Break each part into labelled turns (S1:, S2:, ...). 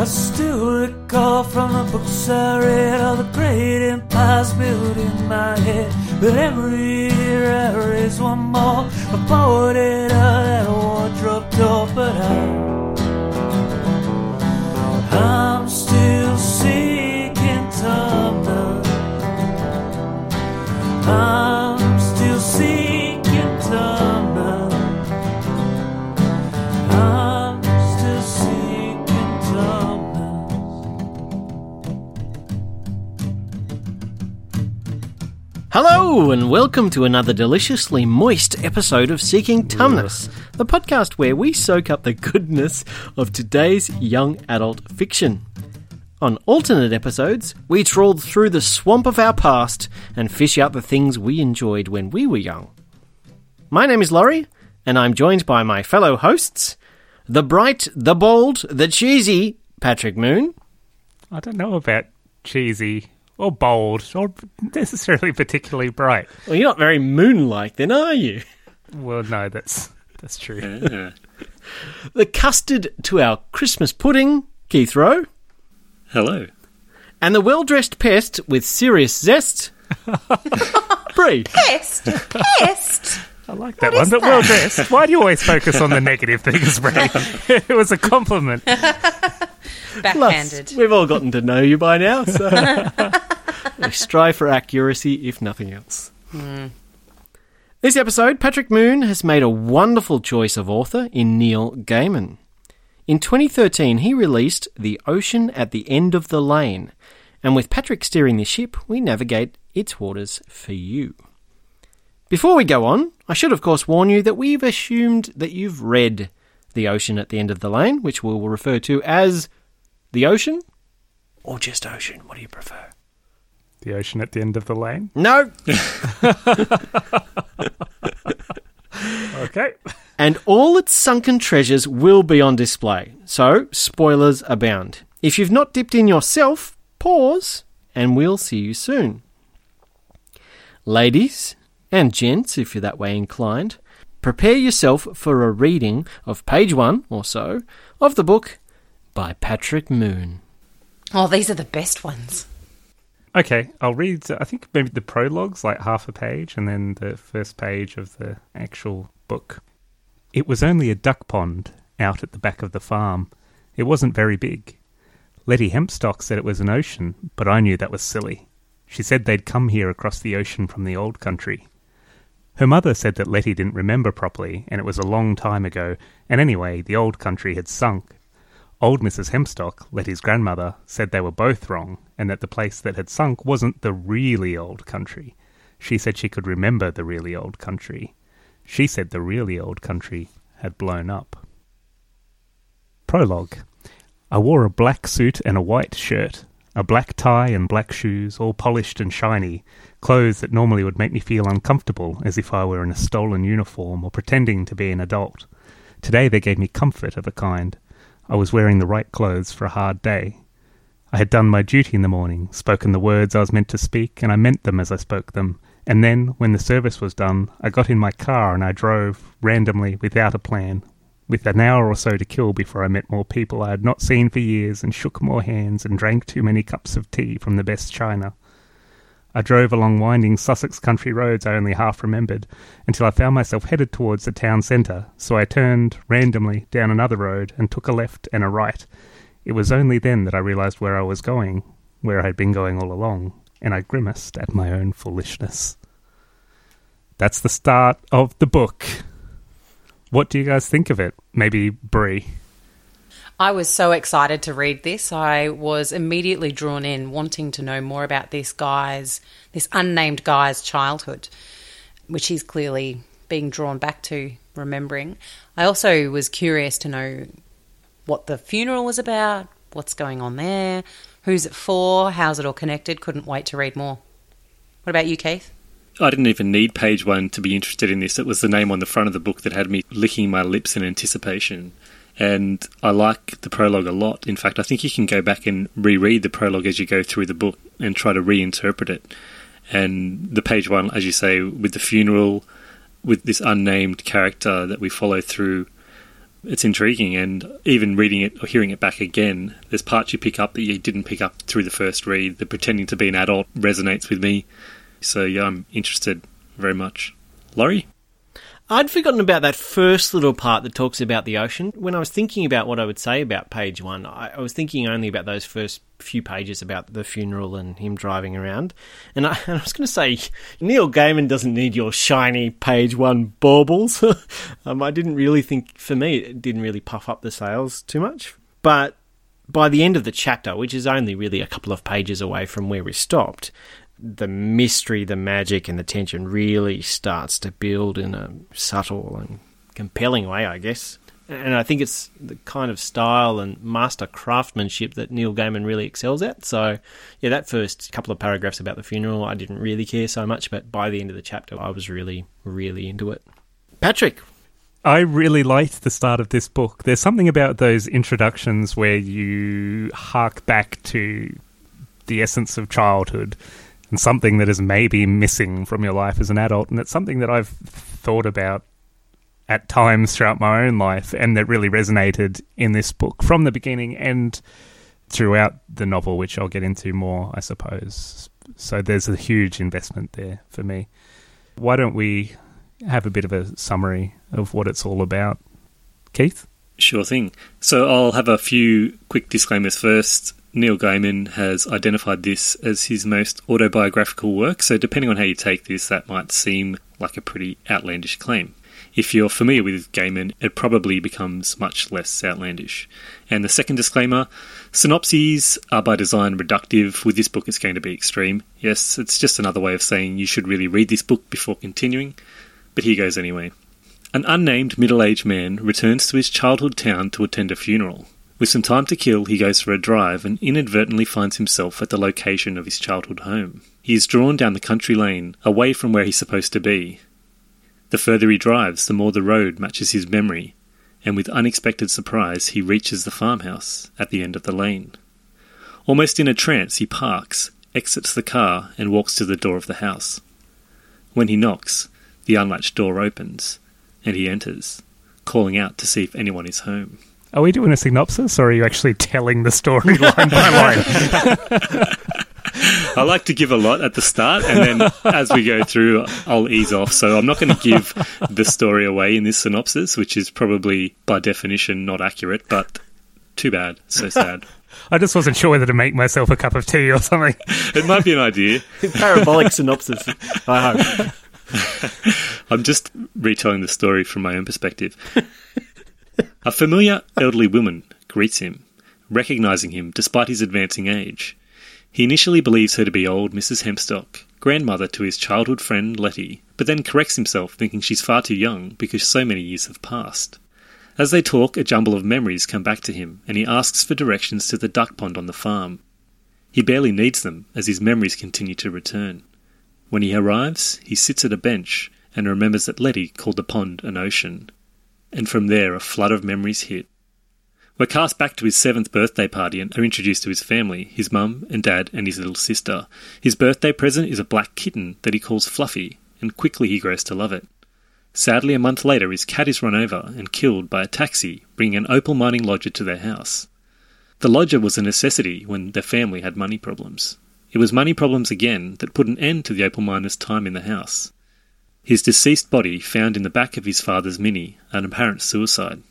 S1: I still recall from the books I read all the great empires built in my head. But every year I raise one more. I bought it out at a wardrobe door, but I. I'm still seeking Tumnus. I'm
S2: Hello, and welcome to another deliciously moist episode of Seeking Tumnus, the podcast where we soak up the goodness of today's young adult fiction. On alternate episodes, we trawl through the swamp of our past and fish out the things we enjoyed when we were young. My name is Laurie, and I'm joined by my fellow hosts, the bright, the bold, the cheesy Patrick Moon,
S3: I don't know about cheesy or bold or necessarily particularly bright.
S2: Well, you're not very moon-like, then, are you?
S3: Well, no, that's that's true.
S4: Yeah.
S2: The custard to our Christmas pudding, Keith Rowe,
S4: Hello.
S2: and the well-dressed pest with serious zest, Bree.
S5: Pest? Pest?
S3: I like that
S5: What
S3: one. But well dressed. Why do you always focus on the negative things, Ray? it was a compliment.
S2: Plus,
S5: Backhanded.
S2: we've all gotten to know you by now, so we strive for accuracy, if nothing else. Hmm. This episode, Patrick Moon has made a wonderful choice of author in Neil Gaiman. In 2013, he released The Ocean at the End of the Lane, and with Patrick steering the ship, we navigate its waters for you. Before we go on, I should of course warn you that we've assumed that you've read The Ocean at the End of the Lane, which we will refer to as The Ocean or just Ocean. What do you prefer?
S3: The ocean at the end of the lane.
S2: No!
S3: Okay.
S2: and all its sunken treasures will be on display, so spoilers abound. If you've not dipped in yourself, pause, and we'll see you soon. Ladies and gents, if you're that way inclined, prepare yourself for a reading of page one or so of the book by Patrick Moon.
S5: Oh, these are the best ones.
S3: Okay, I'll read. I think maybe the prologue's like half a page, and then the first page of the actual book. It was only a duck pond out at the back of the farm. It wasn't very big. Letty Hempstock said it was an ocean, but I knew that was silly. She said they'd come here across the ocean from the old country. Her mother said that Letty didn't remember properly, and it was a long time ago, and anyway, the old country had sunk. Old Mrs. Hempstock, Letty's grandmother, said they were both wrong, and that the place that had sunk wasn't the really old country. She said she could remember the really old country. She said the really old country had blown up. Prologue I wore a black suit and a white shirt, a black tie and black shoes, all polished and shiny, clothes that normally would make me feel uncomfortable, as if I were in a stolen uniform or pretending to be an adult. Today they gave me comfort of a kind. I was wearing the right clothes for a hard day. I had done my duty in the morning, spoken the words I was meant to speak, and I meant them as I spoke them. And then, when the service was done, I got in my car and I drove, randomly, without a plan, with an hour or so to kill before I met more people I had not seen for years and shook more hands and drank too many cups of tea from the best china. I drove along winding Sussex country roads I only half remembered until I found myself headed towards the town centre, so I turned randomly down another road and took a left and a right. It was only then that I realised where I was going, where I had been going all along, and I grimaced at my own foolishness. That's the start of the book. What do you guys think of it? Maybe Brie.
S5: I was so excited to read this. I was immediately drawn in, wanting to know more about this guy's, this unnamed guy's childhood, which he's clearly being drawn back to, remembering. I also was curious to know what the funeral was about, what's going on there, who's it for, how's it all connected. Couldn't wait to read more. What about you, Keith?
S4: I didn't even need page one to be interested in this. It was the name on the front of the book that had me licking my lips in anticipation. And I like the prologue a lot. In fact, I think you can go back and reread the prologue as you go through the book and try to reinterpret it. And the page one, as you say, with the funeral, with this unnamed character that we follow through It's intriguing, and even reading it or hearing it back again, there's parts you pick up that you didn't pick up through the first read. The pretending to be an adult resonates with me. So, yeah, I'm interested very much. Laurie?
S2: I'd forgotten about that first little part that talks about the ocean. When I was thinking about what I would say about page one, I, I was thinking only about those first few pages about the funeral and him driving around. And I, I was going to say, Neil Gaiman doesn't need your shiny page one baubles. um, I didn't really think, for me, it didn't really puff up the sales too much. But by the end of the chapter, which is only really a couple of pages away from where we stopped, the mystery, the magic, and the tension really starts to build in a subtle and compelling way, I guess. And I think it's the kind of style and master craftsmanship that Neil Gaiman really excels at. So, yeah, that first couple of paragraphs about the funeral, I didn't really care so much, but by the end of the chapter, I was really, really into it. Patrick,
S3: I really liked the start of this book. There's something about those introductions where you hark back to the essence of childhood and something that is maybe missing from your life as an adult. And it's something that I've thought about at times throughout my own life and that really resonated in this book from the beginning and throughout the novel, which I'll get into more, I suppose. So there's a huge investment there for me. Why don't we have a bit of a summary of what it's all about? Keith?
S4: Sure thing. So I'll have a few quick disclaimers first. Neil Gaiman has identified this as his most autobiographical work, so depending on how you take this, that might seem like a pretty outlandish claim. If you're familiar with Gaiman, it probably becomes much less outlandish. And the second disclaimer synopses are by design reductive. With this book, it's going to be extreme. Yes, it's just another way of saying you should really read this book before continuing, but here goes anyway. An unnamed middle aged man returns to his childhood town to attend a funeral. With some time to kill, he goes for a drive and inadvertently finds himself at the location of his childhood home. He is drawn down the country lane, away from where he's supposed to be. The further he drives, the more the road matches his memory, and with unexpected surprise, he reaches the farmhouse at the end of the lane. Almost in a trance, he parks, exits the car, and walks to the door of the house. When he knocks, the unlatched door opens, and he enters, calling out to see if anyone is home.
S3: Are we doing a synopsis or are you actually telling the story line by line?
S4: I like to give a lot at the start, and then as we go through, I'll ease off. So I'm not going to give the story away in this synopsis, which is probably by definition not accurate, but too bad. So sad.
S3: I just wasn't sure whether to make myself a cup of tea or something.
S4: It might be an idea.
S2: parabolic synopsis, I hope.
S4: I'm just retelling the story from my own perspective. A familiar elderly woman greets him, recognizing him despite his advancing age. He initially believes her to be old Mrs. Hempstock, grandmother to his childhood friend Letty, but then corrects himself, thinking she's far too young because so many years have passed. As they talk, a jumble of memories come back to him, and he asks for directions to the duck pond on the farm. He barely needs them, as his memories continue to return. When he arrives, he sits at a bench and remembers that Letty called the pond an ocean. And from there, a flood of memories hit. We're cast back to his seventh birthday party and are introduced to his family his mum and dad and his little sister. His birthday present is a black kitten that he calls Fluffy, and quickly he grows to love it. Sadly, a month later, his cat is run over and killed by a taxi, bringing an opal mining lodger to their house. The lodger was a necessity when their family had money problems. It was money problems again that put an end to the opal miner's time in the house. His deceased body found in the back of his father's Mini, an apparent suicide.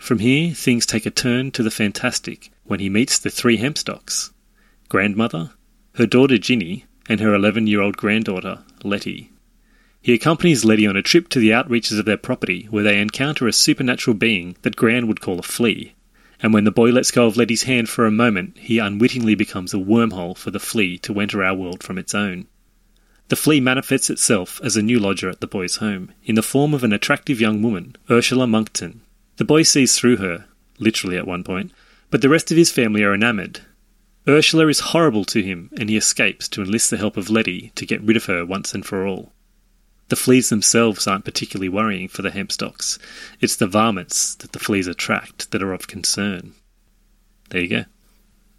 S4: From here, things take a turn to the fantastic when he meets the three Hempstocks grandmother, her daughter Ginny, and her 11 year old granddaughter, Letty. He accompanies Letty on a trip to the outreaches of their property where they encounter a supernatural being that Gran would call a flea. And when the boy lets go of Letty's hand for a moment, he unwittingly becomes a wormhole for the flea to enter our world from its own. The flea manifests itself as a new lodger at the boy's home, in the form of an attractive young woman, Ursula Monkton. The boy sees through her, literally at one point, but the rest of his family are enamoured. Ursula is horrible to him, and he escapes to enlist the help of Letty to get rid of her once and for all. The fleas themselves aren't particularly worrying for the Hempstocks. It's the varmints that the fleas attract that are of concern. There you go.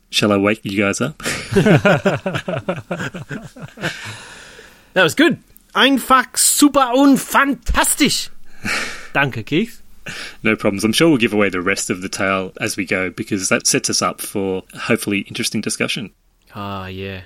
S4: Shall I wake you guys up?
S2: That was good. Einfach super und fantastisch. Danke, Keith.
S4: No problems. I'm sure we'll give away the rest of the tale as we go because that sets us up for hopefully interesting discussion.
S2: Ah, yeah.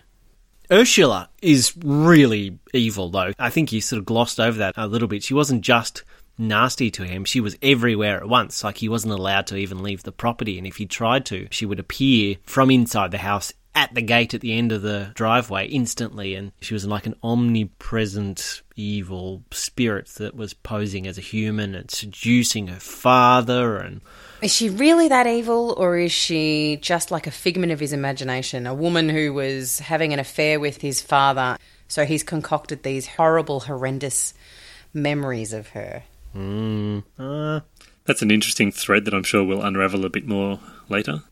S2: Ursula is really evil, though. I think you sort of glossed over that a little bit. She wasn't just nasty to him, she was everywhere at once. Like he wasn't allowed to even leave the property, and if he tried to, she would appear from inside the house at the gate at the end of the driveway instantly, and she was like an omnipresent evil spirit that was posing as a human and seducing her father and
S5: Is she really that evil, or is she just like a figment of his imagination? A woman who was having an affair with his father, so he's concocted these horrible, horrendous memories of her.
S2: mm, uh,
S4: That's an interesting thread that I'm sure we'll unravel a bit more later.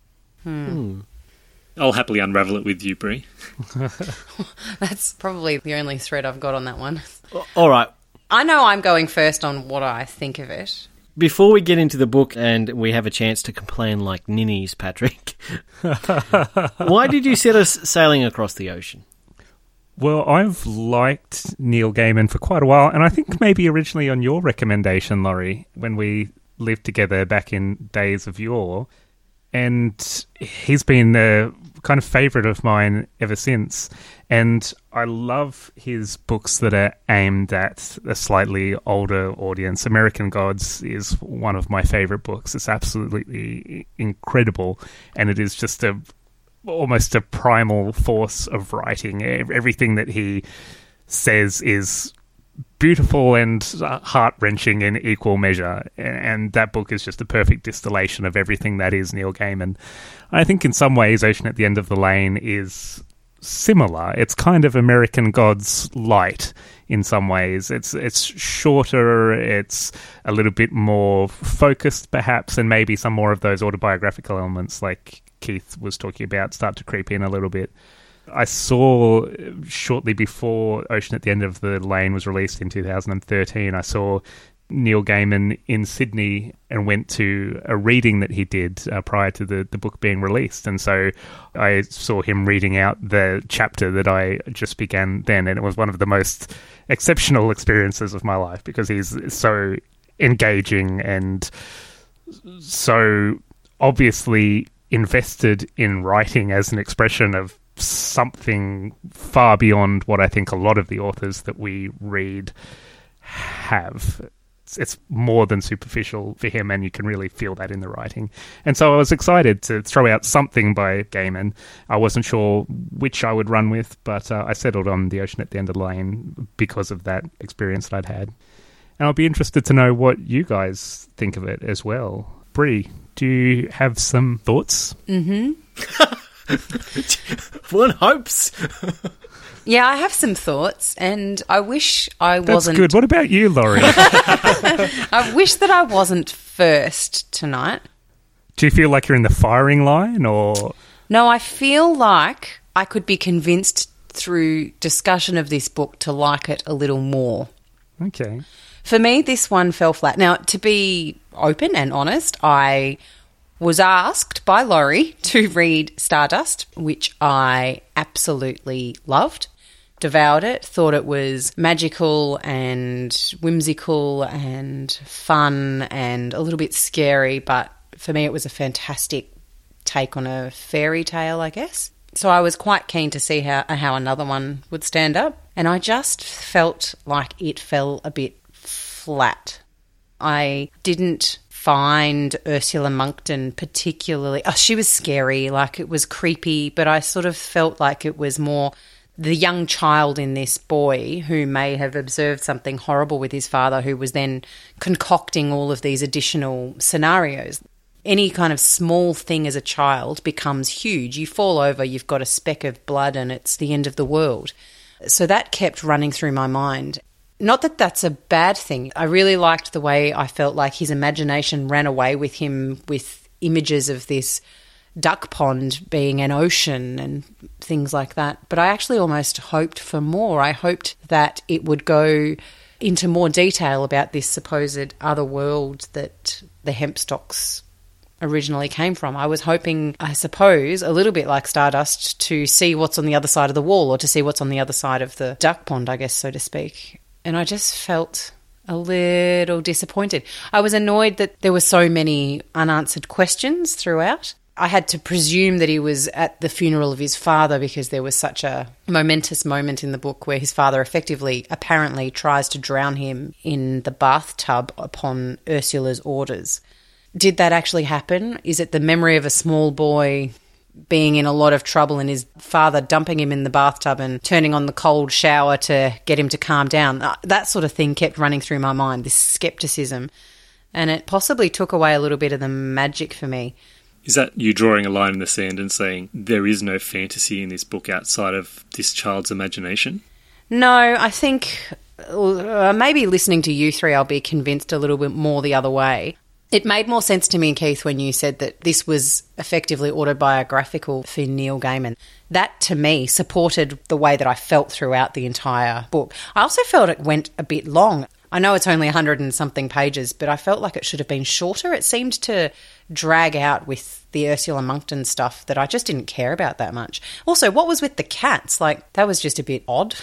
S2: hmm.
S4: I'll happily unravel it with you, Brie.
S5: That's probably the only thread I've got on that one.
S2: All right.
S5: I know I'm going first on what I think of it.
S2: Before we get into the book and we have a chance to complain like ninnies, Patrick, why did you set us sailing across the ocean?
S3: Well, I've liked Neil Gaiman for quite a while, and I think maybe originally on your recommendation, Laurie, when we lived together back in days of yore. And he's been a kind of favourite of mine ever since. And I love his books that are aimed at a slightly older audience. American Gods is one of my favourite books. It's absolutely incredible, and it is just a almost a primal force of writing. Everything that he says is beautiful and uh, heart wrenching in equal measure. And that book is just a perfect distillation of everything that is Neil Gaiman. I think in some ways, Ocean at the End of the Lane is similar. It's kind of American Gods light in some ways. It's it's shorter, it's a little bit more focused perhaps, and maybe some more of those autobiographical elements like Keith was talking about start to creep in a little bit. I saw uh, shortly before Ocean at the End of the Lane was released in 2013, I saw Neil Gaiman in Sydney and went to a reading that he did uh, prior to the, the book being released. And so I saw him reading out the chapter that I just began then. And it was one of the most exceptional experiences of my life because he's so engaging and so obviously invested in writing as an expression of something far beyond what I think a lot of the authors that we read have. It's, it's more than superficial for him, and you can really feel that in the writing. And so I was excited to throw out something by Gaiman. I wasn't sure which I would run with, but uh, I settled on The Ocean at the End of the Lane because of that experience that I'd had. And I'll be interested to know what you guys think of it as well. Brie, do you have some thoughts?
S5: Mm-hmm.
S2: One hopes.
S5: Yeah, I have some thoughts, and I wish I
S3: That's
S5: wasn't.
S3: That's good. What about you, Laurie?
S5: I wish that I wasn't first tonight.
S3: do you feel like you're in the firing line, or
S5: No, I feel like I could be convinced through discussion of this book to like it a little more.
S3: okay?
S5: For me, this one fell flat. Now, to be open and honest, I was asked by Laurie to read Stardust, which I absolutely loved. Devoured it, thought it was magical and whimsical and fun and a little bit scary, but for me, it was a fantastic take on a fairy tale, I guess. So I was quite keen to see how how another one would stand up, and I just felt like it fell a bit flat. I didn't find Ursula Monkton particularly. Oh, she was scary, like it was creepy, but I sort of felt like it was more the young child in this boy who may have observed something horrible with his father, who was then concocting all of these additional scenarios. Any kind of small thing as a child becomes huge. You fall over, you've got a speck of blood, and it's the end of the world. So that kept running through my mind. Not that that's a bad thing. I really liked the way I felt like his imagination ran away with him with images of this duck pond being an ocean and things like that. But I actually almost hoped for more. I hoped that it would go into more detail about this supposed other world that the Hempstocks originally came from. I was hoping, I suppose, a little bit like Stardust, to see what's on the other side of the wall or to see what's on the other side of the duck pond, I guess, so to speak. And I just felt a little disappointed. I was annoyed that there were so many unanswered questions throughout. I had to presume that he was at the funeral of his father because there was such a momentous moment in the book where his father effectively, apparently, tries to drown him in the bathtub upon Ursula's orders. Did that actually happen? Is it the memory of a small boy being in a lot of trouble and his father dumping him in the bathtub and turning on the cold shower to get him to calm down? Uh, That sort of thing kept running through my mind, this skepticism. And it possibly took away a little bit of the magic for me.
S4: Is that you drawing a line in the sand and saying there is no fantasy in this book outside of this child's imagination?
S5: No, I think uh, maybe listening to you three, I'll be convinced a little bit more the other way. It made more sense to me, and Keith, when you said that this was effectively autobiographical for Neil Gaiman. That, to me, supported the way that I felt throughout the entire book. I also felt it went a bit long. I know it's only 100 and something pages, but I felt like it should have been shorter. It seemed to drag out with the Ursula Monkton stuff that I just didn't care about that much. Also, what was with the cats? Like, that was just a bit odd.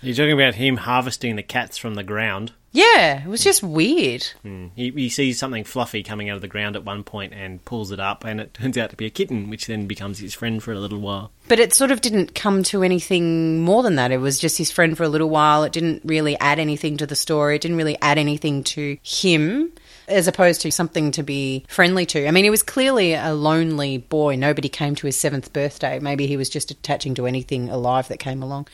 S2: You're talking about him harvesting the cats from the ground.
S5: Yeah, it was just weird. Hmm.
S2: He, he sees something fluffy coming out of the ground at one point and pulls it up, and it turns out to be a kitten, which then becomes his friend for a little while.
S5: But it sort of didn't come to anything more than that. It was just his friend for a little while. It didn't really add anything to the story. It didn't really add anything to him as opposed to something to be friendly to. I mean, he was clearly a lonely boy. Nobody came to his seventh birthday. Maybe he was just attaching to anything alive that came along.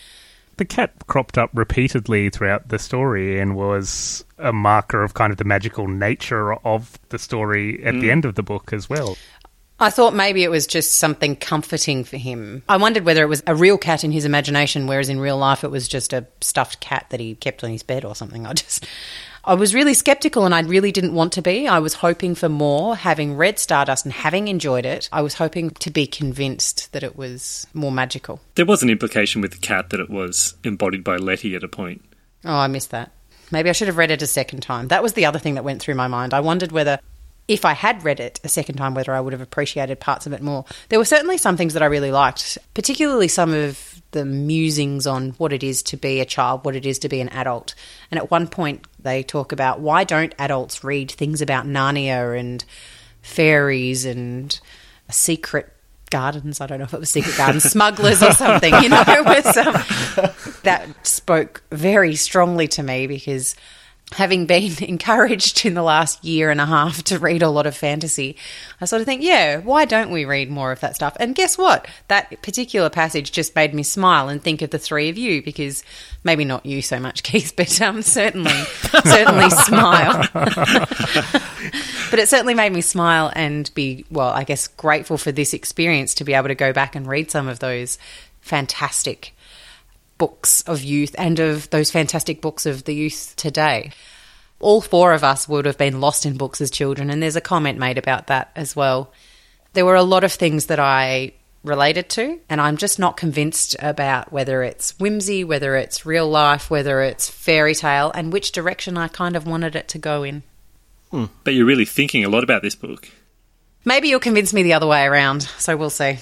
S3: The cat cropped up repeatedly throughout the story and was a marker of kind of the magical nature of the story at the mm. end of the book as well.
S5: I thought maybe it was just something comforting for him. I wondered whether it was a real cat in his imagination, whereas in real life it was just a stuffed cat that he kept on his bed or something. I just. I was really skeptical and I really didn't want to be. I was hoping for more. Having read Stardust and having enjoyed it, I was hoping to be convinced that it was more magical.
S4: There was an implication with the cat that it was embodied by Letty at a point.
S5: Oh, I missed that. Maybe I should have read it a second time. That was the other thing that went through my mind. I wondered whether, if I had read it a second time, whether I would have appreciated parts of it more. There were certainly some things that I really liked, particularly some of the musings on what it is to be a child, what it is to be an adult. And at one point, they talk about why don't adults read things about Narnia and fairies and secret gardens. I don't know if it was secret gardens, smugglers or something. You know, was um, that spoke very strongly to me because having been encouraged in the last year and a half to read a lot of fantasy, I sort of think, yeah, why don't we read more of that stuff? And guess what? That particular passage just made me smile and think of the three of you because maybe not you so much, Keith, but um, certainly, certainly smile. but it certainly made me smile and be, well, I guess, grateful for this experience to be able to go back and read some of those fantastic books of youth and of those fantastic books of the youth today. All four of us would have been lost in books as children, and there's a comment made about that as well. There were a lot of things that I related to, and I'm just not convinced about whether it's whimsy, whether it's real life, whether it's fairy tale, and which direction I kind of wanted it to go in. Hmm.
S4: But you're really thinking a lot about this book.
S5: Maybe you'll convince me the other way around, so we'll see.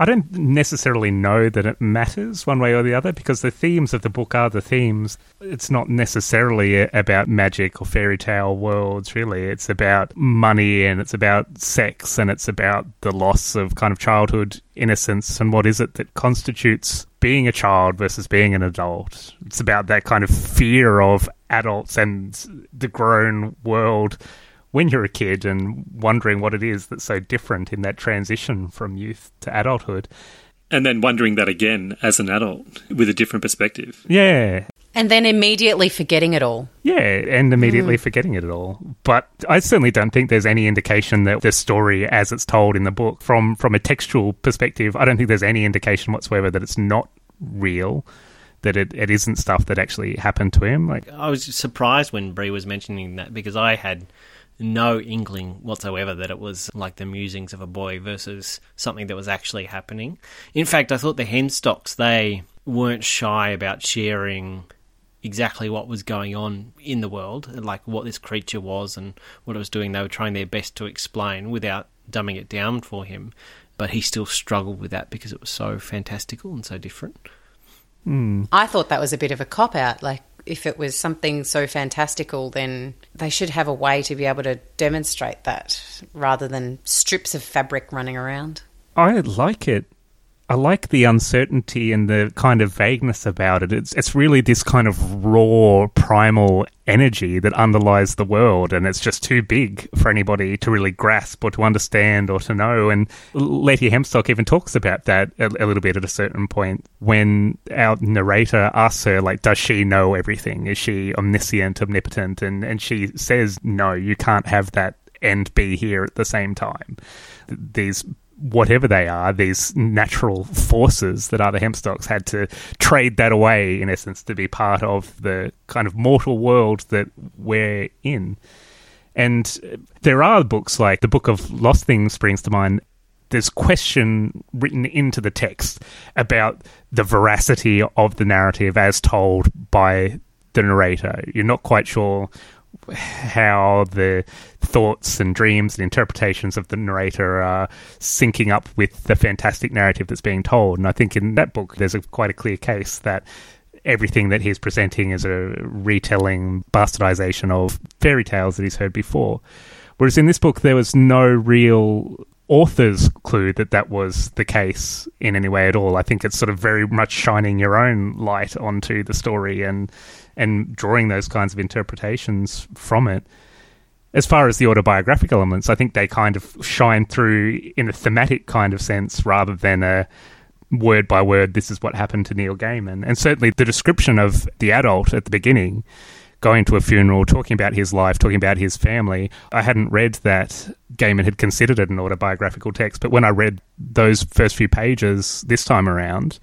S3: I don't necessarily know that it matters one way or the other because the themes of the book are the themes. It's not necessarily about magic or fairy tale worlds, really. It's about money and it's about sex and it's about the loss of kind of childhood innocence and what is it that constitutes being a child versus being an adult. It's about that kind of fear of adults and the grown world when you're a kid and wondering what it is that's so different in that transition from youth to adulthood.
S4: And then wondering that again as an adult with a different perspective.
S3: Yeah.
S5: And then immediately forgetting it all.
S3: Yeah, and immediately mm. forgetting it all. But I certainly don't think there's any indication that the story as it's told in the book from from a textual perspective, I don't think there's any indication whatsoever that it's not real. That it, it isn't stuff that actually happened to him. Like
S2: I was surprised when Brie was mentioning that because I had no inkling whatsoever that it was like the musings of a boy versus something that was actually happening. In fact, I thought the Hempstocks, they weren't shy about sharing exactly what was going on in the world, like what this creature was and what it was doing. They were trying their best to explain without dumbing it down for him. But he still struggled with that because it was so fantastical and so different. Hmm.
S5: I thought that was a bit of a cop out. Like, if it was something so fantastical, then they should have a way to be able to demonstrate that rather than strips of fabric running around.
S3: I like it. I like the uncertainty and the kind of vagueness about it. It's it's really this kind of raw primal energy that underlies the world and it's just too big for anybody to really grasp or to understand or to know. And Letty Hempstock even talks about that a, a little bit at a certain point when our narrator asks her like does she know everything? Is she omniscient omnipotent? And and she says no you can't have that and be here at the same time. These whatever they are, these natural forces that are the Hempstocks had to trade that away, in essence, to be part of the kind of mortal world that we're in. And there are books like the Book of Lost Things springs to mind. There's question written into the text about the veracity of the narrative as told by the narrator. You're not quite sure how the thoughts and dreams and interpretations of the narrator are syncing up with the fantastic narrative that's being told. And I think in that book, there's a, quite a clear case that everything that he's presenting is a retelling, bastardization of fairy tales that he's heard before. Whereas in this book, there was no real author's clue that that was the case in any way at all. I think it's sort of very much shining your own light onto the story and and drawing those kinds of interpretations from it. As far as the autobiographical elements, I think they kind of shine through in a thematic kind of sense rather than a word by word, this is what happened to Neil Gaiman. And certainly the description of the adult at the beginning, going to a funeral, talking about his life, talking about his family, I hadn't read that Gaiman had considered it an autobiographical text. But when I read those first few pages this time around,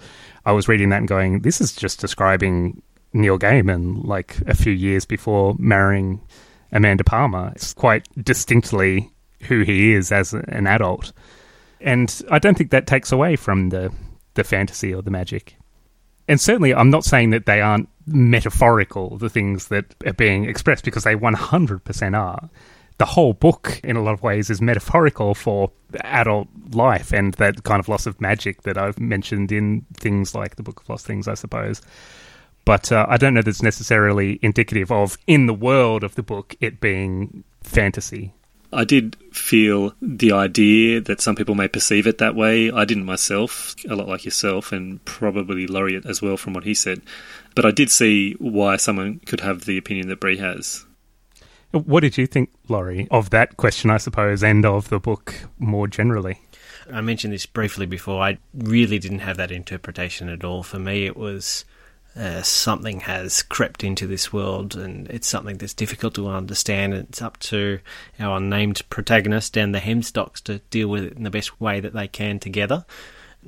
S3: I was reading that and going, this is just describing Neil Gaiman like a few years before marrying Amanda Palmer. It's quite distinctly who he is as an adult. And I don't think that takes away from the, the fantasy or the magic. And certainly, I'm not saying that they aren't metaphorical, the things that are being expressed, because they 100% are. The whole book, in a lot of ways, is metaphorical for adult life and that kind of loss of magic that I've mentioned in things like the Book of Lost Things, I suppose but uh, I don't know that's necessarily indicative of in the world of the book it being fantasy.
S4: I did feel the idea that some people may perceive it that way. I didn't myself, a lot like yourself, and probably Laurie as well from what he said. But I did see why someone could have the opinion that Bree has.
S3: What did you think, Laurie, of that question, I suppose, and of the book more generally?
S2: I mentioned this briefly before. I really didn't have that interpretation at all. For me, it was uh, something has crept into this world and it's something that's difficult to understand. And it's up to our unnamed protagonist and the Hempstocks to deal with it in the best way that they can together.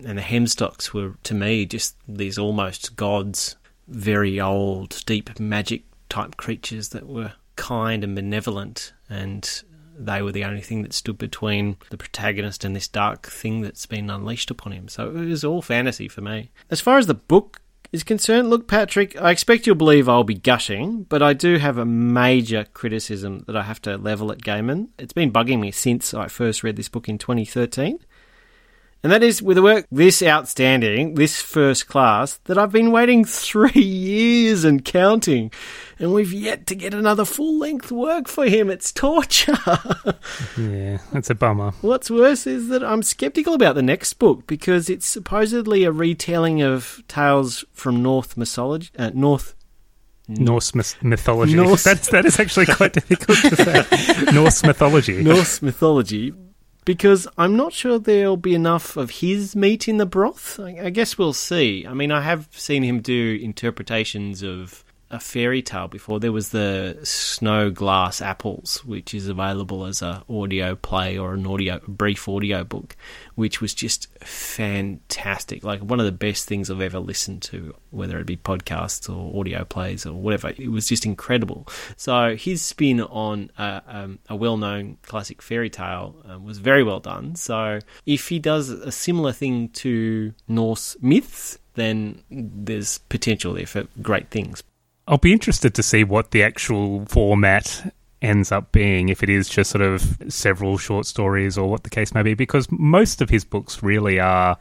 S2: And the Hempstocks were, to me, just these almost gods, very old, deep magic type creatures that were kind and benevolent and they were the only thing that stood between the protagonist and this dark thing that's been unleashed upon him. So it was all fantasy for me. As far as the book is concerned, look, Patrick, I expect you'll believe I'll be gushing, but I do have a major criticism that I have to level at Gaiman. It's been bugging me since I first read this book in 2013. And that is with a work this outstanding, this first class, that I've been waiting three years and counting. And we've yet to get another full length work for him. It's torture.
S3: yeah, that's a bummer.
S2: What's worse is that I'm skeptical about the next book because it's supposedly a retelling of tales from North mythology, uh, North
S3: Norse mythology. Norse. That's, that is actually quite difficult to say. Norse mythology.
S2: Norse mythology because I'm not sure there'll be enough of his meat in the broth. I, I guess we'll see. I mean, I have seen him do interpretations of a fairy tale before. There was the Snow Glass Apples, which is available as a audio play or an audio brief audio book, which was just fantastic. Like one of the best things I've ever listened to, whether it be podcasts or audio plays or whatever. It was just incredible. So his spin on a, um, a well-known classic fairy tale um, was very well done. So if he does a similar thing to Norse myths, then there's potential there for great things.
S3: I'll be interested to see what the actual format ends up being, if it is just sort of several short stories or what the case may be, because most of his books really are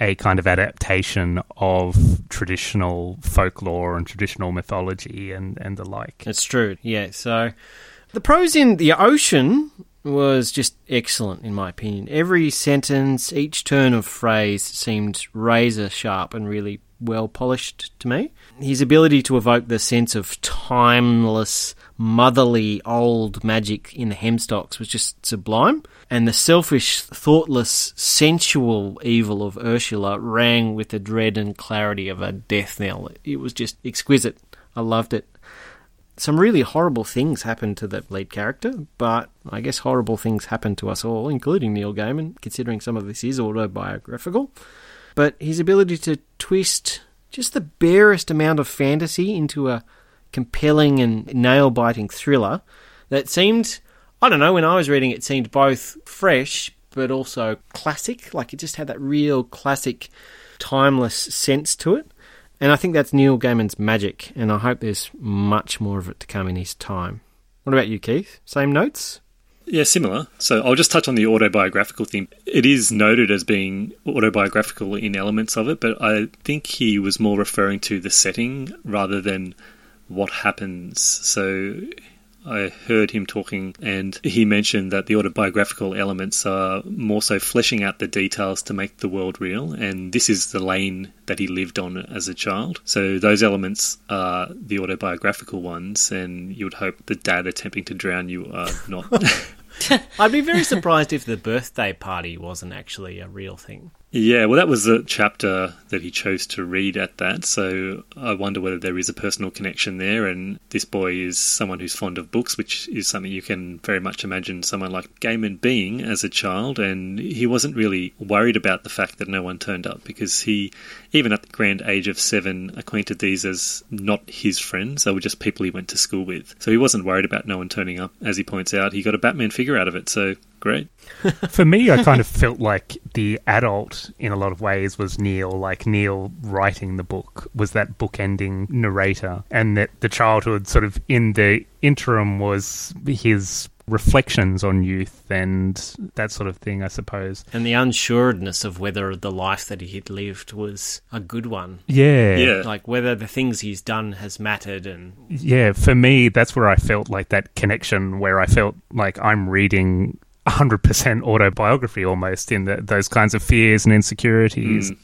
S3: a kind of adaptation of traditional folklore and traditional mythology and, and the like.
S2: It's true, yeah. So the prose in The Ocean was just excellent, in my opinion. Every sentence, each turn of phrase seemed razor sharp and really well polished to me. His ability to evoke the sense of timeless, motherly, old magic in the Hempstocks was just sublime. And the selfish, thoughtless, sensual evil of Ursula rang with the dread and clarity of a death knell. It was just exquisite. I loved it some really horrible things happened to the lead character, but I guess horrible things happen to us all, including Neil Gaiman, considering some of this is autobiographical. But his ability to twist just the barest amount of fantasy into a compelling and nail biting thriller that seemed, I don't know, when I was reading it, seemed both fresh but also classic. Like it just had that real classic, timeless sense to it. And I think that's Neil Gaiman's magic, and I hope there's much more of it to come in his time. What about you, Keith? Same notes?
S4: Yeah, similar. So I'll just touch on the autobiographical thing. It is noted as being autobiographical in elements of it, but I think he was more referring to the setting rather than what happens. So I heard him talking, and he mentioned that the autobiographical elements are more so fleshing out the details to make the world real, and this is the lane that he lived on as a child. So those elements are the autobiographical ones, and you would hope the dad attempting to drown you are not.
S2: I'd be very surprised if the birthday party wasn't actually a real thing.
S4: Yeah, well, that was the chapter that he chose to read at that, so I wonder whether there is a personal connection there. And this boy is someone who's fond of books, which is something you can very much imagine someone like Gaiman being as a child. And he wasn't really worried about the fact that no one turned up because he, even at the grand age of seven, acquainted these as not his friends, they were just people he went to school with. So he wasn't worried about no one turning up. As he points out, he got a Batman figure out of it, so great.
S3: For me, I kind of felt like the adult in a lot of ways was Neil, like Neil writing the book was that book-ending narrator, and that the childhood sort of in the interim was his reflections on youth and that sort of thing, I suppose.
S2: And the unsuredness of whether the life that he had lived was a good one.
S3: Yeah.
S4: Yeah.
S2: Like whether the things he's done has mattered and
S3: Yeah, for me, that's where I felt like that connection where I felt like I'm reading 100% autobiography almost in the, those kinds of fears and insecurities.
S4: Mm.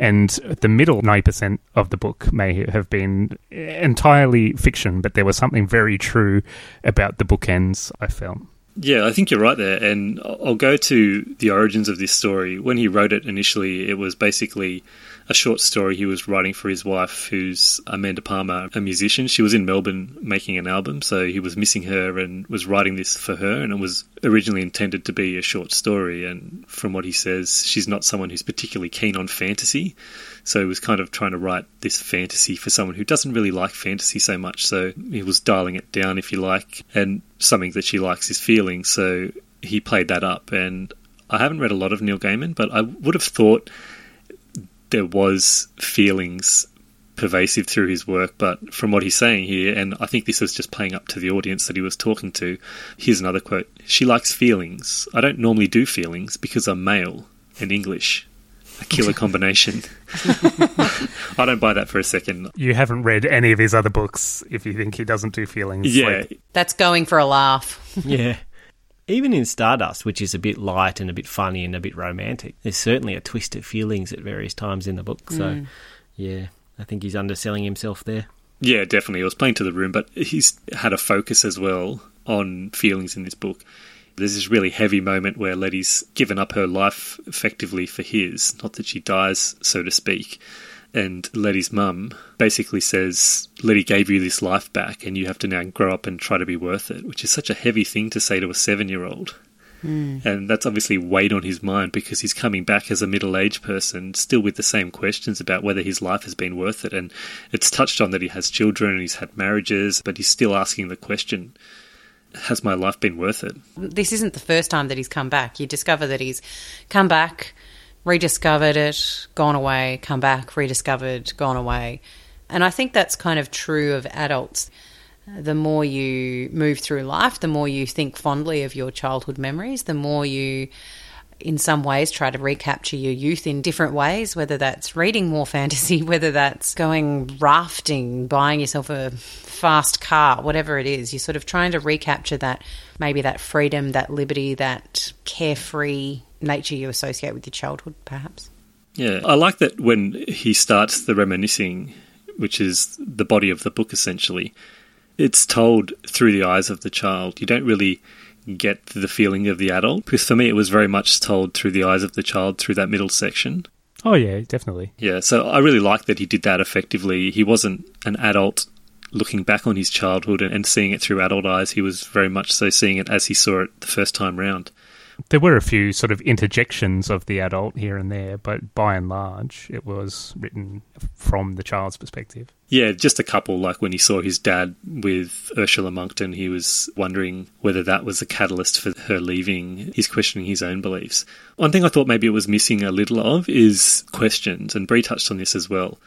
S3: And the middle 90% of the book may have been entirely fiction, but there was something very true about the bookends, I felt.
S4: Yeah, I think you're right there. And I'll go to the origins of this story. When he wrote it initially, it was basically a short story he was writing for his wife, who's Amanda Palmer, a musician. She was in Melbourne making an album, so he was missing her and was writing this for her. And it was originally intended to be a short story. And from what he says, she's not someone who's particularly keen on fantasy. So he was kind of trying to write this fantasy for someone who doesn't really like fantasy so much. So he was dialing it down, if you like. And something that she likes is feeling. So he played that up. And I haven't read a lot of Neil Gaiman, but I would have thought there was feelings pervasive through his work, but from what he's saying here, and I think this was just playing up to the audience that he was talking to, here's another quote. She likes feelings. I don't normally do feelings because I'm male and English. A killer combination. I don't buy that for a second.
S3: You haven't read any of his other books if you think he doesn't do feelings.
S4: Yeah,
S3: Like,
S5: That's going for a laugh.
S2: yeah. Even in Stardust, which is a bit light and a bit funny and a bit romantic, there's certainly a twist of feelings at various times in the book. So, mm. yeah, I think he's underselling himself there.
S4: Yeah, definitely. It was playing to the room, but he's had a focus as well on feelings in this book. There's this really heavy moment where Letty's given up her life effectively for his, not that she dies, so to speak. And Letty's mum basically says, Letty gave you this life back, and you have to now grow up and try to be worth it, which is such a heavy thing to say to a seven year old. Hmm. And that's obviously weighed on his mind because he's coming back as a middle aged person, still with the same questions about whether his life has been worth it. And it's touched on that he has children and he's had marriages, but he's still asking the question Has my life been worth it?
S5: This isn't the first time that he's come back. You discover that he's come back, rediscovered it, gone away, come back, rediscovered, gone away. And I think that's kind of true of adults. The more you move through life, the more you think fondly of your childhood memories, the more you in some ways try to recapture your youth in different ways, whether that's reading more fantasy, whether that's going rafting, buying yourself a fast car, whatever it is. You're sort of trying to recapture that, maybe that freedom, that liberty, that carefree nature you associate with your childhood, perhaps.
S4: Yeah, I like that when he starts the reminiscing, which is the body of the book essentially, it's told through the eyes of the child. You don't really get the feeling of the adult. Because for me, it was very much told through the eyes of the child through that middle section.
S3: Oh, yeah, definitely.
S4: Yeah, so I really like that he did that effectively. He wasn't an adult looking back on his childhood and seeing it through adult eyes. He was very much so seeing it as he saw it the first time round.
S3: There were a few sort of interjections of the adult here and there, but by and large, it was written from the child's perspective.
S4: Yeah, just a couple. Like when he saw his dad with Ursula Monkton, he was wondering whether that was a catalyst for her leaving. He's questioning his own beliefs. One thing I thought maybe it was missing a little of is questions, and Brie touched on this as well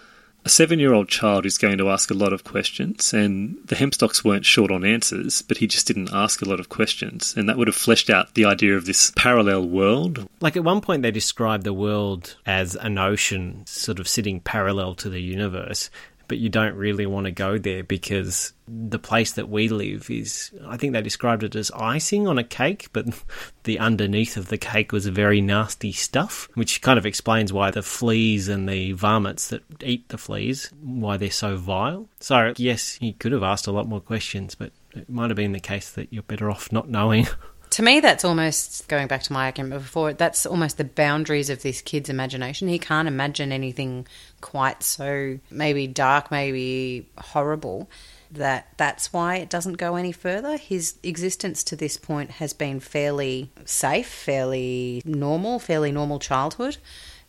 S4: a seven year old child is going to ask a lot of questions, and the Hempstocks weren't short on answers, but he just didn't ask a lot of questions. And that would have fleshed out the idea of this parallel world.
S2: Like at one point, they described the world as an ocean sort of sitting parallel to the universe but you don't really want to go there because the place that we live is, I think they described it as icing on a cake, but the underneath of the cake was very nasty stuff, which kind of explains why the fleas and the varmints that eat the fleas, why they're so vile. So, yes, you could have asked a lot more questions, but it might have been the case that you're better off not knowing.
S5: To me, that's almost going back to my argument before. That's almost the boundaries of this kid's imagination. He can't imagine anything quite so maybe dark, maybe horrible. That that's why it doesn't go any further. His existence to this point has been fairly safe, fairly normal, fairly normal childhood.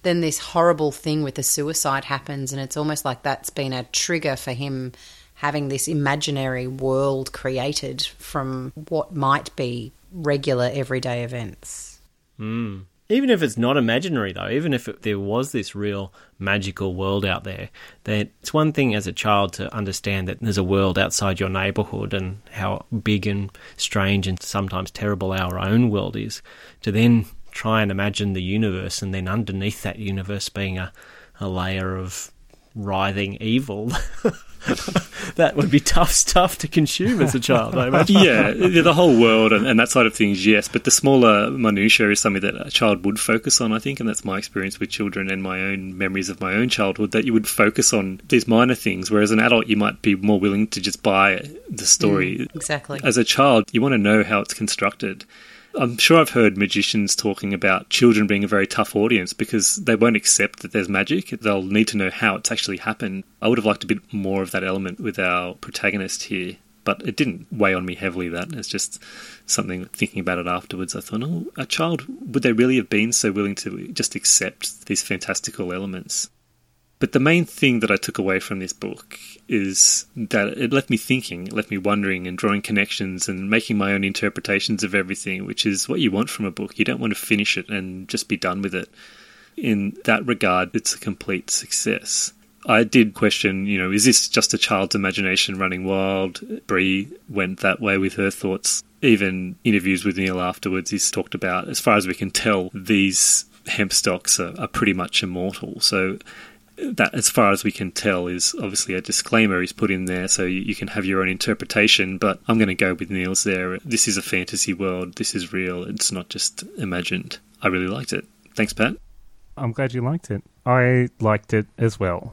S5: Then this horrible thing with the suicide happens, and it's almost like that's been a trigger for him having this imaginary world created from what might be regular everyday events.
S2: Mm. Even if it's not imaginary, though, even if it, there was this real magical world out there, that it's one thing as a child to understand that there's a world outside your neighbourhood and how big and strange and sometimes terrible our own world is. To then try and imagine the universe and then underneath that universe being a, a layer of writhing evil. that would be tough stuff to consume as a child, I imagine.
S4: Yeah, the whole world and, and, that side of things, yes. But the smaller minutiae is something that a child would focus on, I think, and that's my experience with children and my own memories of my own childhood, that you would focus on these minor things, whereas an adult, you might be more willing to just buy the story.
S5: Mm, exactly.
S4: As a child, you want to know how it's constructed. I'm sure I've heard magicians talking about children being a very tough audience because they won't accept that there's magic. They'll need to know how it's actually happened. I would have liked a bit more of that element with our protagonist here, but it didn't weigh on me heavily. That it's just something thinking about it afterwards. I thought, oh, a child would they really have been so willing to just accept these fantastical elements? But the main thing that I took away from this book is that it left me thinking, it left me wondering and drawing connections and making my own interpretations of everything, which is what you want from a book. You don't want to finish it and just be done with it. In that regard, it's a complete success. I did question, you know, is this just a child's imagination running wild? Brie went that way with her thoughts. Even interviews with Neil afterwards, he's talked about, as far as we can tell, these hempstocks are, are pretty much immortal. So that, as far as we can tell, is obviously a disclaimer he's put in there, so you, you can have your own interpretation. But I'm going to go with Neil's there. This is a fantasy world. This is real. It's not just imagined. I really liked it. Thanks, Pat.
S3: I'm glad you liked it. I liked it as well.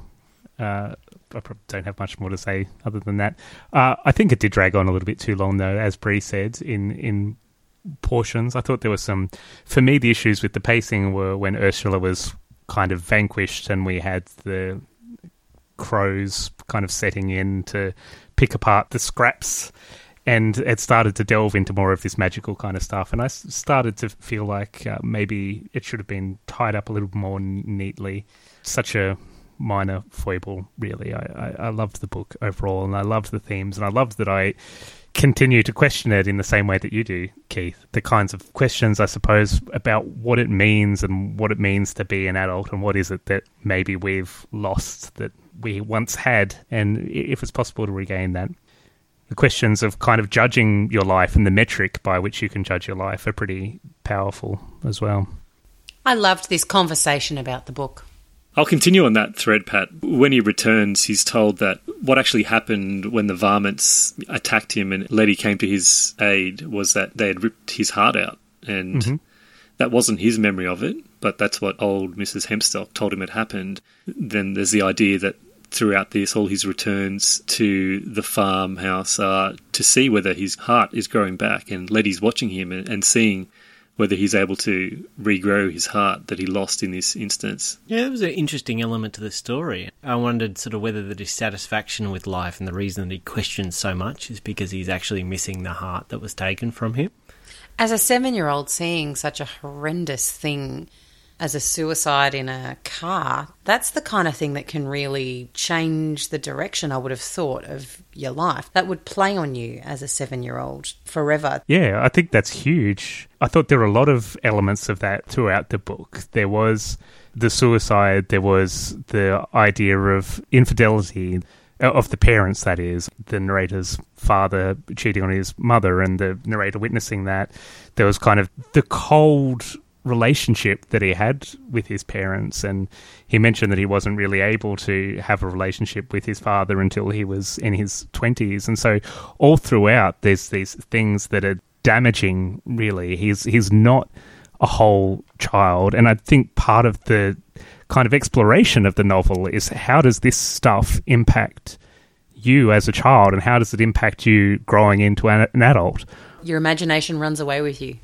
S3: Uh, I probably don't have much more to say other than that. Uh, I think it did drag on a little bit too long, though, as Bree said in in portions. I thought there was some. For me, the issues with the pacing were when Ursula was kind of vanquished, and we had the crows kind of setting in to pick apart the scraps. And it started to delve into more of this magical kind of stuff. And I started to feel like uh, maybe it should have been tied up a little more neatly. Such a minor foible, really. I, I, I loved the book overall, and I loved the themes, and I loved that I continue to question it in the same way that you do, Keith. The kinds of questions, I suppose, about what it means and what it means to be an adult and what is it that maybe we've lost that we once had, and if it's possible to regain that. The questions of kind of judging your life and the metric by which you can judge your life are pretty powerful as well.
S5: I loved this conversation about the book.
S4: I'll continue on that thread, Pat. When he returns, he's told that what actually happened when the varmints attacked him and Letty came to his aid was that they had ripped his heart out. And mm-hmm. that wasn't his memory of it, but that's what old Mrs. Hempstock told him had happened. Then there's the idea that throughout this, all his returns to the farmhouse are to see whether his heart is growing back. And Letty's watching him and, and seeing whether he's able to regrow his heart that he lost in this instance.
S2: Yeah, that was an interesting element to the story. I wondered sort of whether the dissatisfaction with life and the reason that he questions so much is because he's actually missing the heart that was taken from him.
S5: As a seven year old seeing such a horrendous thing as a suicide in a car, that's the kind of thing that can really change the direction I would have thought of your life. That would play on you as a seven year old forever.
S3: Yeah, I think that's huge. I thought there were a lot of elements of that throughout the book. There was the suicide, there was the idea of infidelity uh, of the parents, that is, the narrator's father cheating on his mother and the narrator witnessing that. There was kind of the cold relationship that he had with his parents and he mentioned that he wasn't really able to have a relationship with his father until he was in his 20s and so all throughout there's these things that are damaging really. He's he's not a whole child. And i think part of the kind of exploration of the novel is how does this stuff impact you as a child and how does it impact you growing into an, an adult?
S5: Your imagination runs away with you.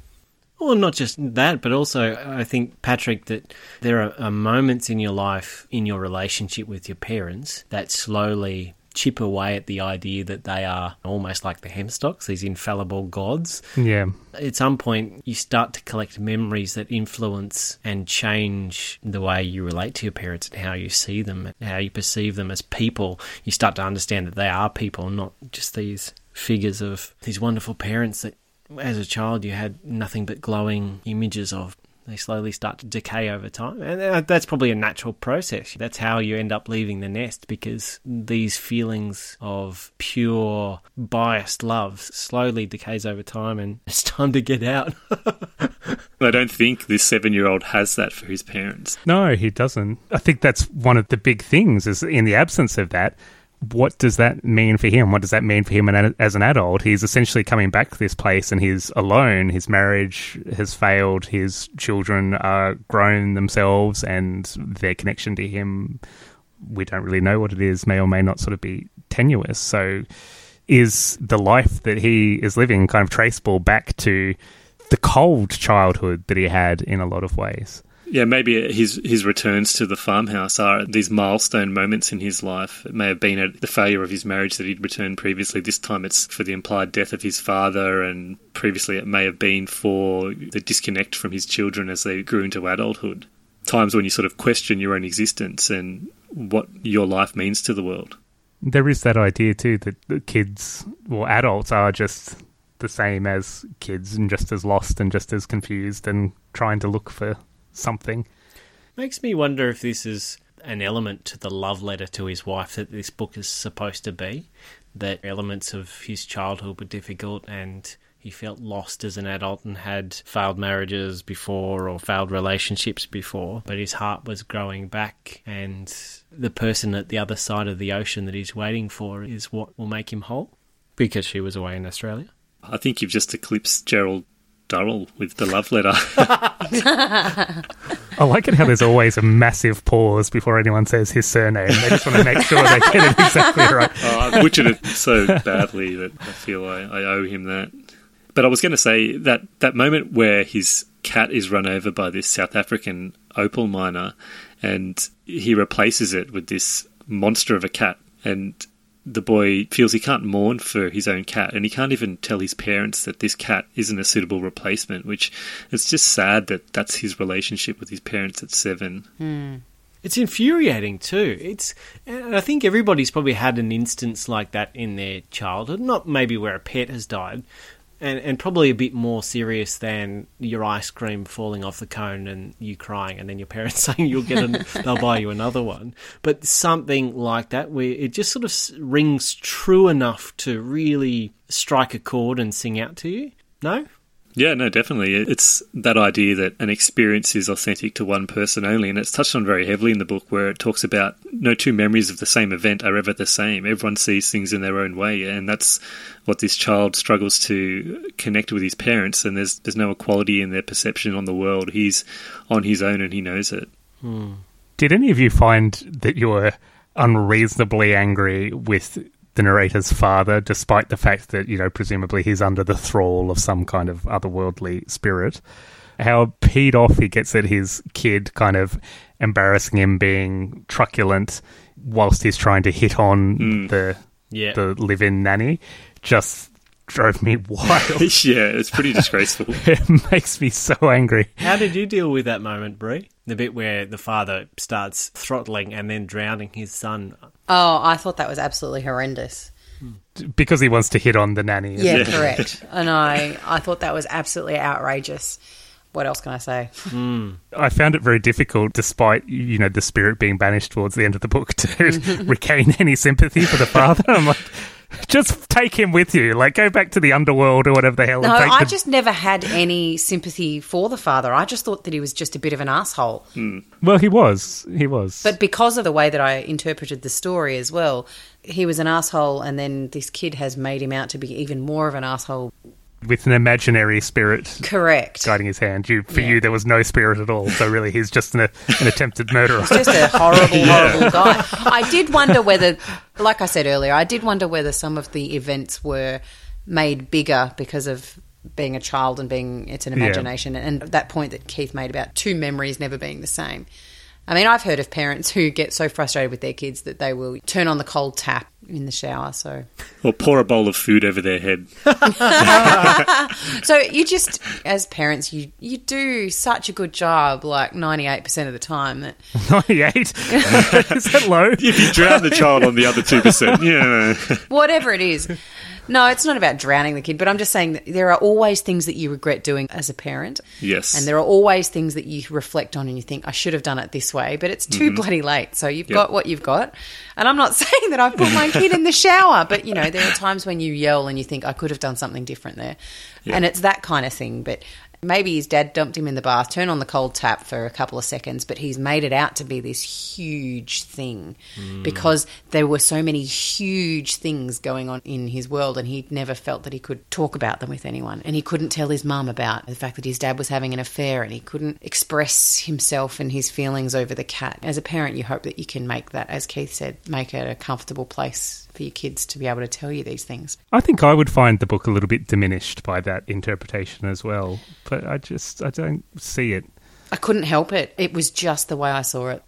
S2: Well, not just that, but also I think, Patrick, that there are, are moments in your life, in your relationship with your parents, that slowly chip away at the idea that they are almost like the Hempstocks, these infallible gods.
S3: yeah
S2: At some point, you start to collect memories that influence and change the way you relate to your parents and how you see them, and how you perceive them as people. You start to understand that they are people, not just these figures of these wonderful parents that as a child you had nothing but glowing images of. They slowly start to decay over time. And uh, that's probably a natural process. That's how you end up leaving the nest because these feelings of pure, biased love slowly decays over time and it's time to get out.
S4: I don't think this seven year old has that for his parents.
S3: No, he doesn't. I think that's one of the big things is in the absence of that, what does that mean for him? What does that mean for him as an adult? He's essentially coming back to this place and he's alone. His marriage has failed. His children are grown themselves and their connection to him, we don't really know what it is, may or may not sort of be tenuous. So is the life that he is living kind of traceable back to the cold childhood that he had in a lot of ways?
S4: Yeah, maybe his his returns to the farmhouse are these milestone moments in his life. It may have been at the failure of his marriage that he'd returned previously. This time it's for the implied death of his father, and previously it may have been for the disconnect from his children as they grew into adulthood. Times when you sort of question your own existence and what your life means to the world.
S3: There is that idea too that kids or adults are just the same as kids and just as lost and just as confused and trying to look for something.
S2: Makes me wonder if this is an element to the love letter to his wife that this book is supposed to be. That elements of his childhood were difficult and he felt lost as an adult and had failed marriages before or failed relationships before, but his heart was growing back and the person at the other side of the ocean that he's waiting for is what will make him whole because she was away in Australia.
S4: I think you've just eclipsed Gerald Durrell with the love letter.
S3: I like it how there's always a massive pause before anyone says his surname. They just want to make sure they get it exactly right.
S4: oh, I butchered it so badly that I feel I, I owe him that. But I was going to say that that moment where his cat is run over by this South African opal miner, and he replaces it with this monster of a cat, and the boy feels he can't mourn for his own cat, and he can't even tell his parents that this cat isn't a suitable replacement. Which it's just sad that that's his relationship with his parents at seven. Hmm.
S2: It's infuriating too. It's, I think everybody's probably had an instance like that in their childhood. Not maybe where a pet has died, and and probably a bit more serious than your ice cream falling off the cone and you crying, and then your parents saying you'll get an, they'll buy you another one. But something like that where it just sort of rings true enough to really strike a chord and sing out to you. No,
S4: Yeah, no, definitely. It's that idea that an experience is authentic to one person only, and it's touched on very heavily in the book where it talks about no two memories of the same event are ever the same. Everyone sees things in their own way, and that's what this child struggles to connect with his parents, and there's there's no equality in their perception on the world. He's on his own and he knows it. Hmm.
S3: Did any of you find that you were unreasonably angry with the narrator's father, despite the fact that, you know, presumably he's under the thrall of some kind of otherworldly spirit? How peed off he gets at his kid, kind of embarrassing him being truculent whilst he's trying to hit on mm. the
S2: Yeah.
S3: the live-in nanny, just drove me wild.
S4: yeah, it's pretty disgraceful.
S3: it makes me so angry.
S2: How did you deal with that moment, Brie? The bit where the father starts throttling and then drowning his son.
S5: Oh, I thought that was absolutely horrendous.
S3: Because he wants to hit on the nanny.
S5: Yeah,
S4: Yeah.
S5: correct. And I, I thought that was absolutely outrageous. What else can I say? Hmm.
S3: I found it very difficult, despite you know the spirit being banished towards the end of the book, to regain any sympathy for the father. I'm like, just take him with you. Like, go back to the underworld or whatever the hell.
S5: No, I
S3: the-
S5: just never had any sympathy for the father. I just thought that he was just a bit of an asshole. Hmm.
S3: well, he was, he was.
S5: But because of the way that I interpreted the story as well, he was an asshole, and then this kid has made him out to be even more of an asshole.
S3: With an imaginary spirit
S5: Correct.
S3: guiding his hand, you for
S5: Yeah.
S3: you there was no spirit at all. So really, he's just an, an attempted murderer.
S5: just a horrible, horrible guy. I did wonder whether, like I said earlier, I did wonder whether some of the events were made bigger because of being a child and being it's an
S3: Yeah.
S5: imagination, and that point that Keith made about two memories never being the same. I mean, I've heard of parents who get so frustrated with their kids that they will turn on the cold tap in the shower. So,
S4: Or pour a bowl of food over their head.
S5: so you just, as parents, you you do such a good job, like ninety eight percent of the time. That
S3: Ninety-eight. Is that low?
S4: If you drown the child on the other 2%, yeah.
S5: whatever it is. No, it's not about drowning the kid, but I'm just saying that there are always things that you regret doing as a parent.
S4: Yes.
S5: And there are always things that you reflect on and you think, I should have done it this way, but it's too mm-hmm. bloody late. So you've
S4: Yep.
S5: got what you've got. And I'm not saying that I've put my kid in the shower, but you know, there are times when you yell and you think, I could have done something different there. And it's that kind of thing. But maybe his dad dumped him in the bath, turned on the cold tap for a couple of seconds, but he's made it out to be this huge thing hmm. because there were so many huge things going on in his world and he never felt that he could talk about them with anyone. And he couldn't tell his mum about the fact that his dad was having an affair and he couldn't express himself and his feelings over the cat. As a parent, you hope that you can make that, as Keith said, make it a comfortable place for your kids to be able to tell you these things.
S3: I think I would find the book a little bit diminished by that interpretation as well. But I just I don't see it.
S5: I couldn't help it. It was just the way I saw it.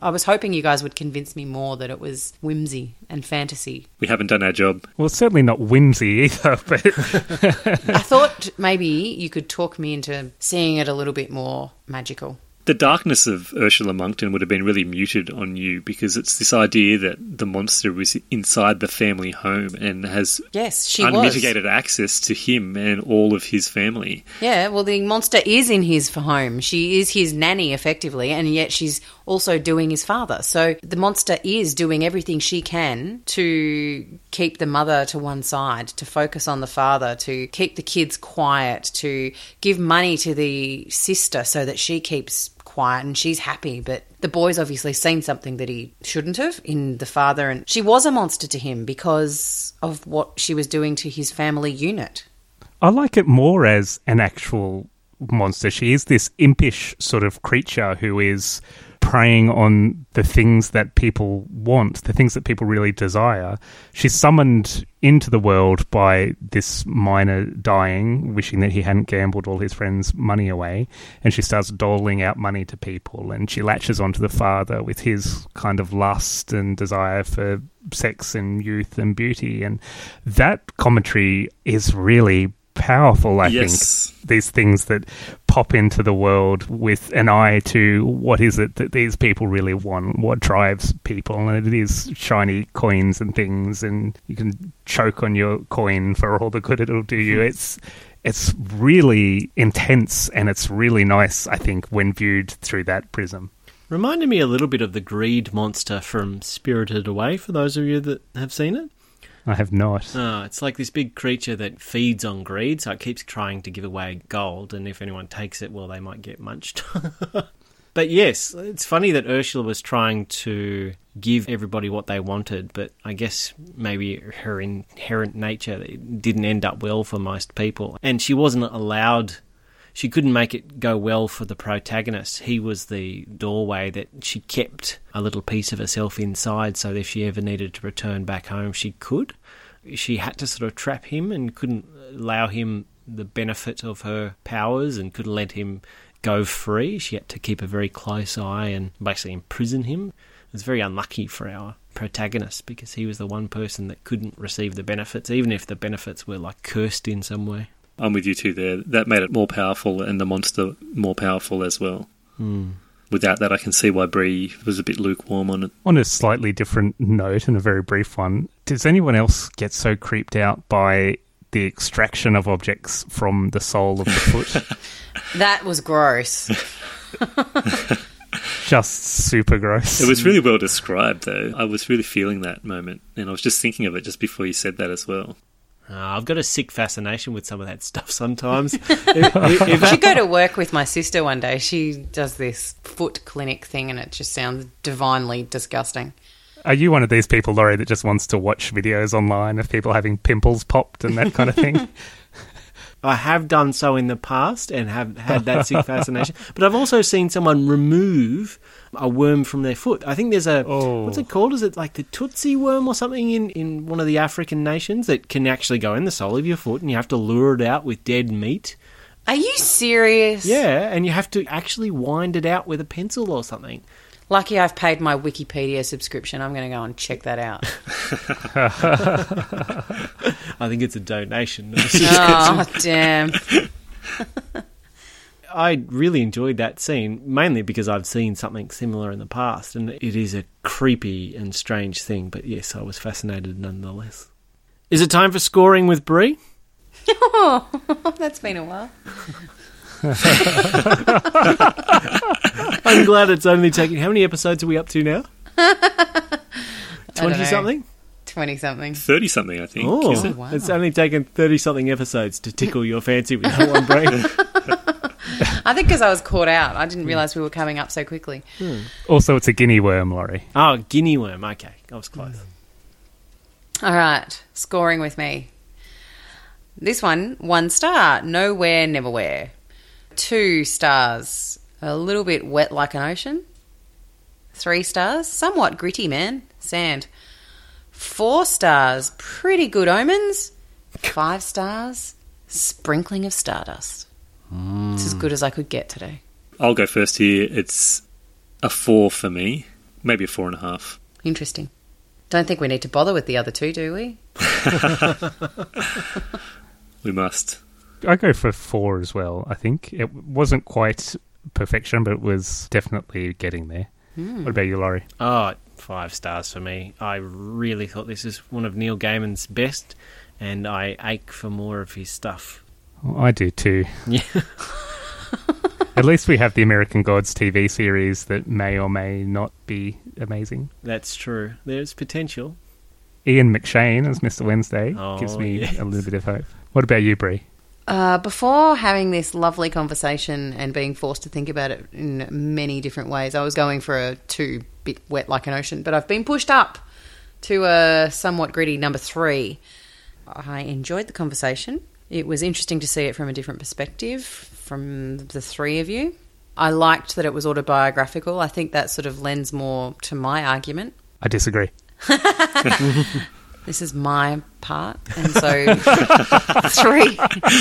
S5: I was hoping you guys would convince me more that it was whimsy and fantasy.
S4: We haven't done our job.
S3: Well, certainly not whimsy either. But
S5: I thought maybe you could talk me into seeing it a little bit more magical.
S4: The darkness of Ursula Monkton would have been really muted on you because it's this idea that the monster was inside the family home and has
S5: Yes, she was.
S4: unmitigated access to him and all of his family.
S5: Yeah, well, the monster is in his home. She is his nanny, effectively, and yet she's also doing his father. So the monster is doing everything she can to keep the mother to one side, to focus on the father, to keep the kids quiet, to give money to the sister so that she keeps quiet and she's happy. But the boy's obviously seen something that he shouldn't have in the father, and she was a monster to him because of what she was doing to his family unit.
S3: I like it more as an actual monster. She is this impish sort of creature who is preying on the things that people want, the things that people really desire. She's summoned into the world by this miner dying, wishing that he hadn't gambled all his friends' money away, and she starts doling out money to people, and she latches onto the father with his kind of lust and desire for sex and youth and beauty, and that commentary is really powerful, I
S4: Yes.
S3: think. These things that pop into the world with an eye to what is it that these people really want, what drives people, and it is shiny coins and things, and you can choke on your coin for all the good it'll do you. Hmm. It's it's really intense and it's really nice, I think, when viewed through that prism.
S2: Reminded me a little bit of the greed monster from Spirited Away, for those of you that have seen it.
S3: I have not.
S2: Oh, it's like this big creature that feeds on greed, so it keeps trying to give away gold, and if anyone takes it, well, they might get munched. but yes, it's funny that Ursula was trying to give everybody what they wanted, but I guess maybe her inherent nature didn't end up well for most people, and she wasn't allowed. She couldn't make it go well for the protagonist. He was the doorway that she kept a little piece of herself inside, so if she ever needed to return back home, she could. She had to sort of trap him and couldn't allow him the benefit of her powers and couldn't let him go free. She had to keep a very close eye and basically imprison him. It was very unlucky for our protagonist because he was the one person that couldn't receive the benefits, even if the benefits were like cursed in some way.
S4: I'm with you too there. That made it more powerful and the monster more powerful as well.
S2: Hmm.
S4: Without that, I can see why Bree was a bit lukewarm on it.
S3: On a slightly different note and a very brief one, does anyone else get so creeped out by the extraction of objects from the sole of the foot?
S5: That was gross.
S3: Just super gross.
S4: It was really well described, though. I was really feeling that moment, and I was just thinking of it just before you said that as well.
S2: Uh, I've got a sick fascination with some of that stuff sometimes. if, if- if
S5: I should go to work with my sister one day. She does this foot clinic thing, and it just sounds divinely disgusting.
S3: Are you one of these people, Laurie, that just wants to watch videos online of people having pimples popped and that kind of thing?
S2: I have done so in the past and have had that sick fascination. But I've also seen someone remove a worm from their foot. I think there's a
S3: Oh.
S2: what's it called? Is it like the Tutsi worm or something in, in one of the African nations that can actually go in the sole of your foot and you have to lure it out with dead meat?
S5: Are you serious?
S2: Yeah, and you have to actually wind it out with a pencil or something.
S5: Lucky I've paid my Wikipedia subscription. I'm going to go and check that out.
S2: I think it's a donation.
S5: oh, damn.
S2: I really enjoyed that scene, mainly because I've seen something similar in the past, and it is a creepy and strange thing. But yes, I was fascinated nonetheless. Is it time for scoring with Brie?
S5: Oh, that's been a while.
S2: I'm glad it's only taking. How many episodes are we up to now? Twenty something.
S5: 20 something.
S4: 30 something, I think.
S2: Oh,
S4: is it?
S5: wow.
S2: it's only taken thirty something episodes to tickle your fancy with that one, Brie.
S5: I think because I was caught out. I didn't realise we were coming up so quickly. Hmm.
S3: also, it's a guinea worm, Laurie.
S2: oh, guinea worm. Okay, I was close. Hmm.
S5: All right, scoring with me. This one, one star, nowhere, Neverwhere. Two stars, a little bit wet like an ocean. Three stars, somewhat gritty, man, sand. Four stars, pretty good omens. Five stars, sprinkling of stardust. It's as mm. good as I could get today.
S4: I'll go first here. It's a four for me, maybe a four and a half.
S5: Interesting. Don't think we need to bother with the other two, do we?
S4: We must.
S3: I go for four as well. I think it wasn't quite perfection, but it was definitely getting there. Hmm. What about you, Laurie?
S2: Oh, five stars for me. I really thought this is one of Neil Gaiman's best, and I ache for more of his stuff.
S3: Well, I do too.
S2: Yeah.
S3: At least we have the American Gods TV series that may or may not be amazing.
S2: That's true. There's potential.
S3: Ian McShane as Mr. Wednesday
S2: Oh,
S3: gives me
S2: yes.
S3: a little bit of hope. What about you, Brie?
S5: Uh, before having this lovely conversation and being forced to think about it in many different ways, I was going for a two bit wet like an ocean, but I've been pushed up to a somewhat gritty number three. I enjoyed the conversation. It was interesting to see it from a different perspective from the three of you. I liked that it was autobiographical. I think that sort of lends more to my argument.
S3: I disagree.
S5: This is my part, and so three.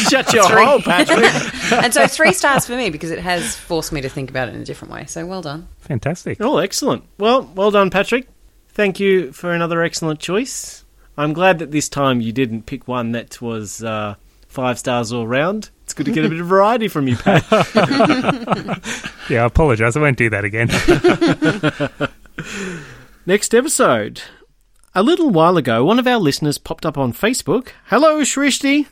S2: Shut your
S5: Three.
S2: hole, Patrick.
S5: and so three stars for me because it has forced me to think about it in a different way. So well done.
S3: Fantastic.
S2: oh, excellent. Well, well done, Patrick. Thank you for another excellent choice. I'm glad that this time you didn't pick one that was uh, five stars all round. It's good to get a bit of variety from you, Pat.
S3: Yeah, I apologise. I won't do that again.
S2: Next episode. A little while ago, one of our listeners popped up on Facebook, hello Shrishti,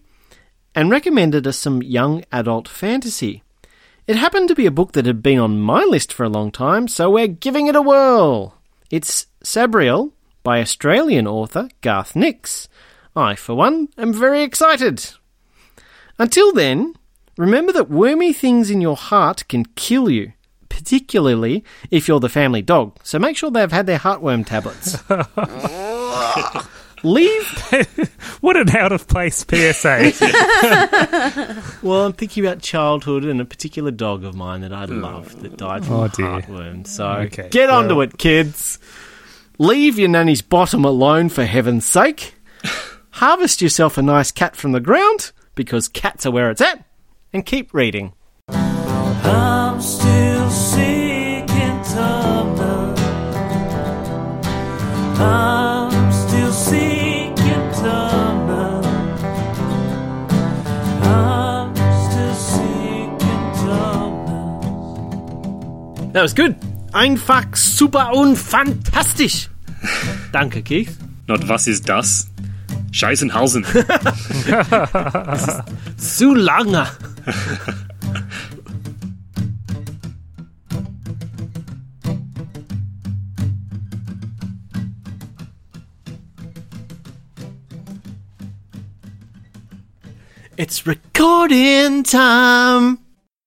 S2: and recommended us some young adult fantasy. It happened to be a book that had been on my list for a long time, so we're giving it a whirl. It's Sabriel by Australian author Garth Nix. I, for one, am very excited. Until then, remember that wormy things in your heart can kill you, particularly if you're the family dog. So make sure they've had their heartworm tablets. Leave.
S3: What an out of place PSA.
S2: Well, I'm thinking about childhood and a particular dog of mine that I mm. loved that died from
S3: Oh,
S2: a
S3: dear.
S2: heartworm. So
S3: Okay,
S2: get onto
S3: well-
S2: it, kids. Leave your nanny's bottom alone for heaven's sake. Harvest yourself a nice cat from the ground because cats are where it's at, and keep reading.
S1: I'm still seeking Tumblr. I'm
S2: That was good. Einfach super und fantastisch. Danke, Keith.
S4: Not was ist das? Scheißenhausen.
S2: Zu lange. It's recording time.